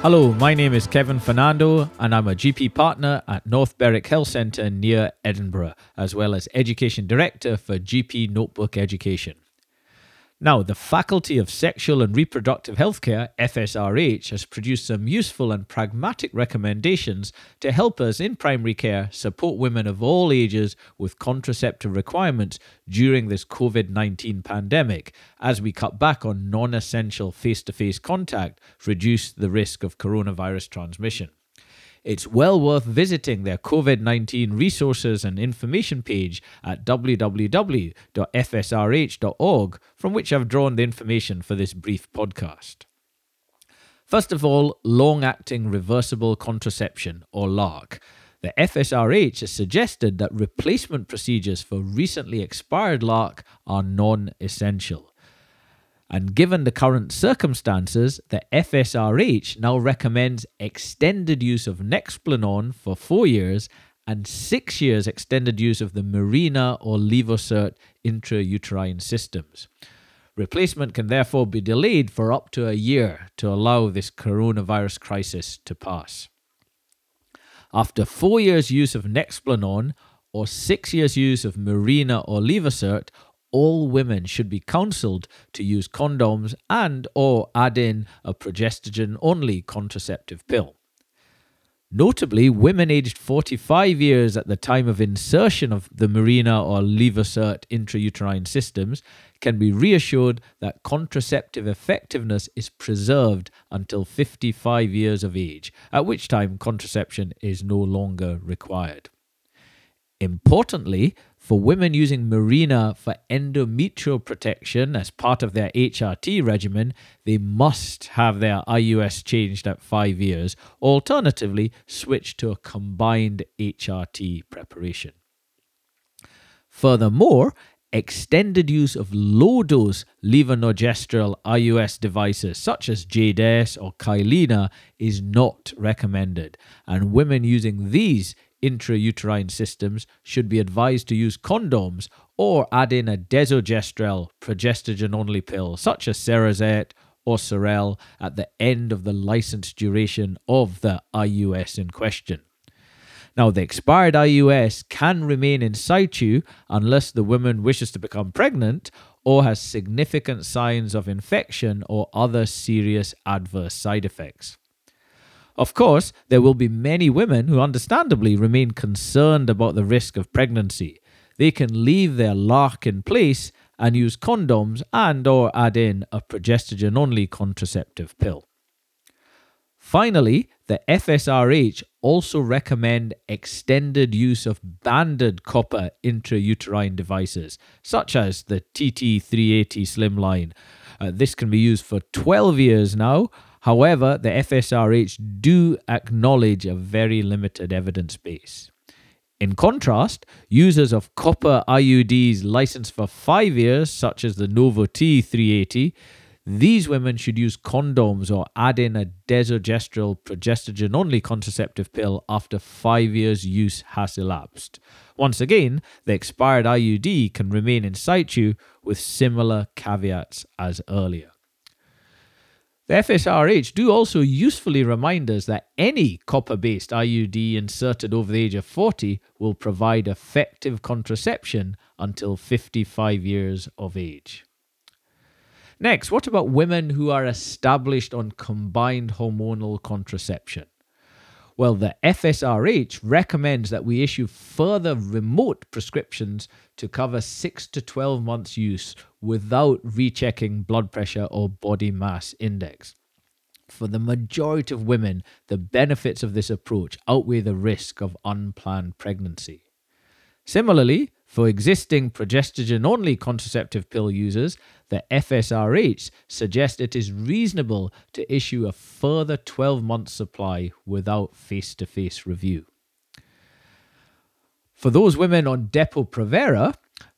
Hello, my name is Kevin Fernando, and I'm a GP partner at North Berwick Health Centre near Edinburgh, as well as Education Director for GP Notebook Education. Now, the Faculty of Sexual and Reproductive Healthcare, FSRH, has produced some useful and pragmatic recommendations to help us in primary care support women of all ages with contraceptive requirements during this COVID 19 pandemic as we cut back on non essential face to face contact, to reduce the risk of coronavirus transmission. It's well worth visiting their COVID 19 resources and information page at www.fsrh.org, from which I've drawn the information for this brief podcast. First of all, long acting reversible contraception, or LARC. The FSRH has suggested that replacement procedures for recently expired LARC are non essential. And given the current circumstances, the FSRH now recommends extended use of Nexplanon for four years and six years extended use of the Mirena or Levosert intrauterine systems. Replacement can therefore be delayed for up to a year to allow this coronavirus crisis to pass. After four years' use of Nexplanon or six years' use of Mirena or Levosert, all women should be counseled to use condoms and or add in a progestogen only contraceptive pill. Notably, women aged 45 years at the time of insertion of the Mirena or Levosert intrauterine systems can be reassured that contraceptive effectiveness is preserved until 55 years of age, at which time contraception is no longer required. Importantly, for women using Mirena for endometrial protection as part of their HRT regimen, they must have their IUS changed at five years. Alternatively, switch to a combined HRT preparation. Furthermore, extended use of low dose levonorgestrel IUS devices such as Jaydess or Kyleena is not recommended, and women using these intrauterine systems should be advised to use condoms or add in a desogestrel progestogen only pill such as Cerazette or Cerelle at the end of the licensed duration of the IUS in question. Now, the expired IUS can remain in situ unless the woman wishes to become pregnant or has significant signs of infection or other serious adverse side effects. Of course, there will be many women who understandably remain concerned about the risk of pregnancy. They can leave their LARC in place and use condoms and or add in a progestogen only contraceptive pill. Finally, the FSRH also recommend extended use of banded copper intrauterine devices, such as the TT380 Slimline. Uh, this can be used for 12 years now However, the FSRH do acknowledge a very limited evidence base. In contrast, users of copper IUDs licensed for five years, such as the Nova T380, these women should use condoms or add in a desogestrel progestogen only contraceptive pill after five years' use has elapsed. Once again, the expired IUD can remain in situ with similar caveats as earlier. The FSRH do also usefully remind us that any copper based IUD inserted over the age of 40 will provide effective contraception until 55 years of age. Next, what about women who are established on combined hormonal contraception? Well, the FSRH recommends that we issue further remote prescriptions to cover 6 to 12 months use without rechecking blood pressure or body mass index. For the majority of women, the benefits of this approach outweigh the risk of unplanned pregnancy. Similarly, for existing progestogen only contraceptive pill users, the FSRH suggests it is reasonable to issue a further 12 month supply without face to face review. For those women on Depo-Provera,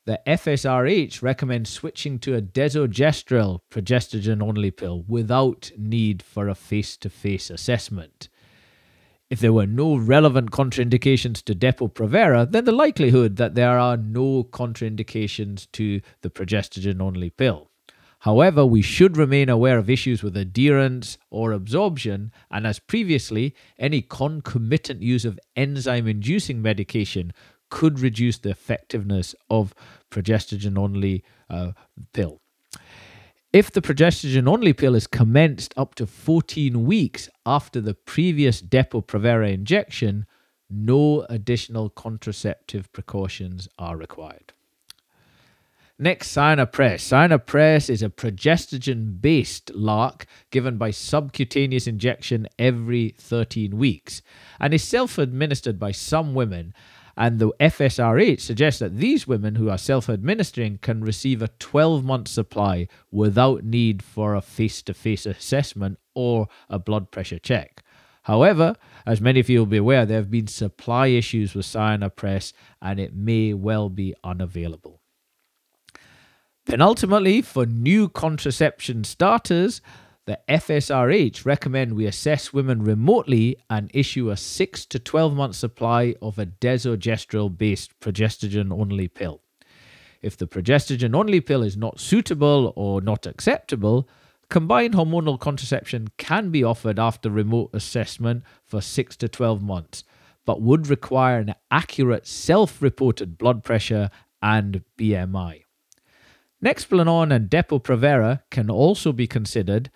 the FSRH recommends switching to a desogestrel progestogen only pill without need for a face to face assessment. If there were no relevant contraindications to Depo-Provera, then the likelihood that there are no contraindications to the progestogen only pill. However, we should remain aware of issues with adherence or absorption, and as previously, any concomitant use of enzyme inducing medication could reduce the effectiveness of progestogen only uh, pill. If the progestogen only pill is commenced up to 14 weeks after the previous Depo-Provera injection, no additional contraceptive precautions are required. Next, Sayana Press. Cyanopress is a progestogen based LARC given by subcutaneous injection every 13 weeks and is self administered by some women. And the FSRH suggests that these women who are self administering can receive a 12 month supply without need for a face to face assessment or a blood pressure check. However, as many of you will be aware, there have been supply issues with Sayana Press and it may well be unavailable. Then ultimately, for new contraception starters, the FSRH recommend we assess women remotely and issue a 6 to 12 month supply of a desogestrel based progestogen only pill. If the progestogen only pill is not suitable or not acceptable, combined hormonal contraception can be offered after remote assessment for 6 to 12 months, but would require an accurate self reported blood pressure and BMI. Nexplanon and Depo-Provera can also be considered,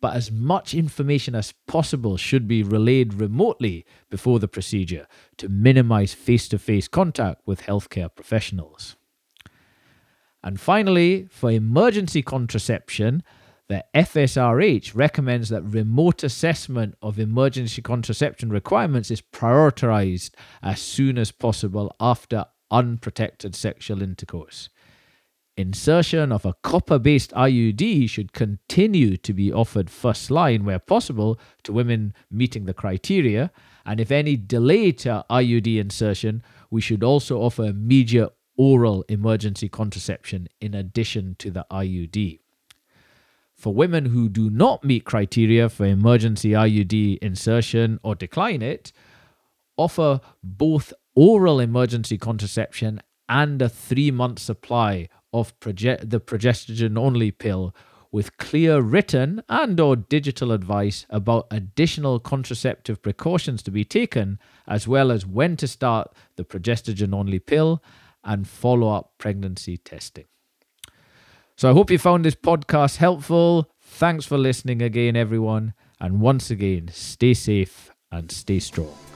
but as much information as possible should be relayed remotely before the procedure to minimize face to face contact with healthcare professionals. And finally, for emergency contraception, the FSRH recommends that remote assessment of emergency contraception requirements is prioritized as soon as possible after unprotected sexual intercourse. Insertion of a copper based IUD should continue to be offered first line where possible to women meeting the criteria. And if any delay to IUD insertion, we should also offer immediate oral emergency contraception in addition to the IUD. For women who do not meet criteria for emergency IUD insertion or decline it, offer both oral emergency contraception and a three month supply of proge- the progestogen only pill with clear written and or digital advice about additional contraceptive precautions to be taken as well as when to start the progestogen only pill and follow up pregnancy testing. So I hope you found this podcast helpful. Thanks for listening again everyone and once again stay safe and stay strong.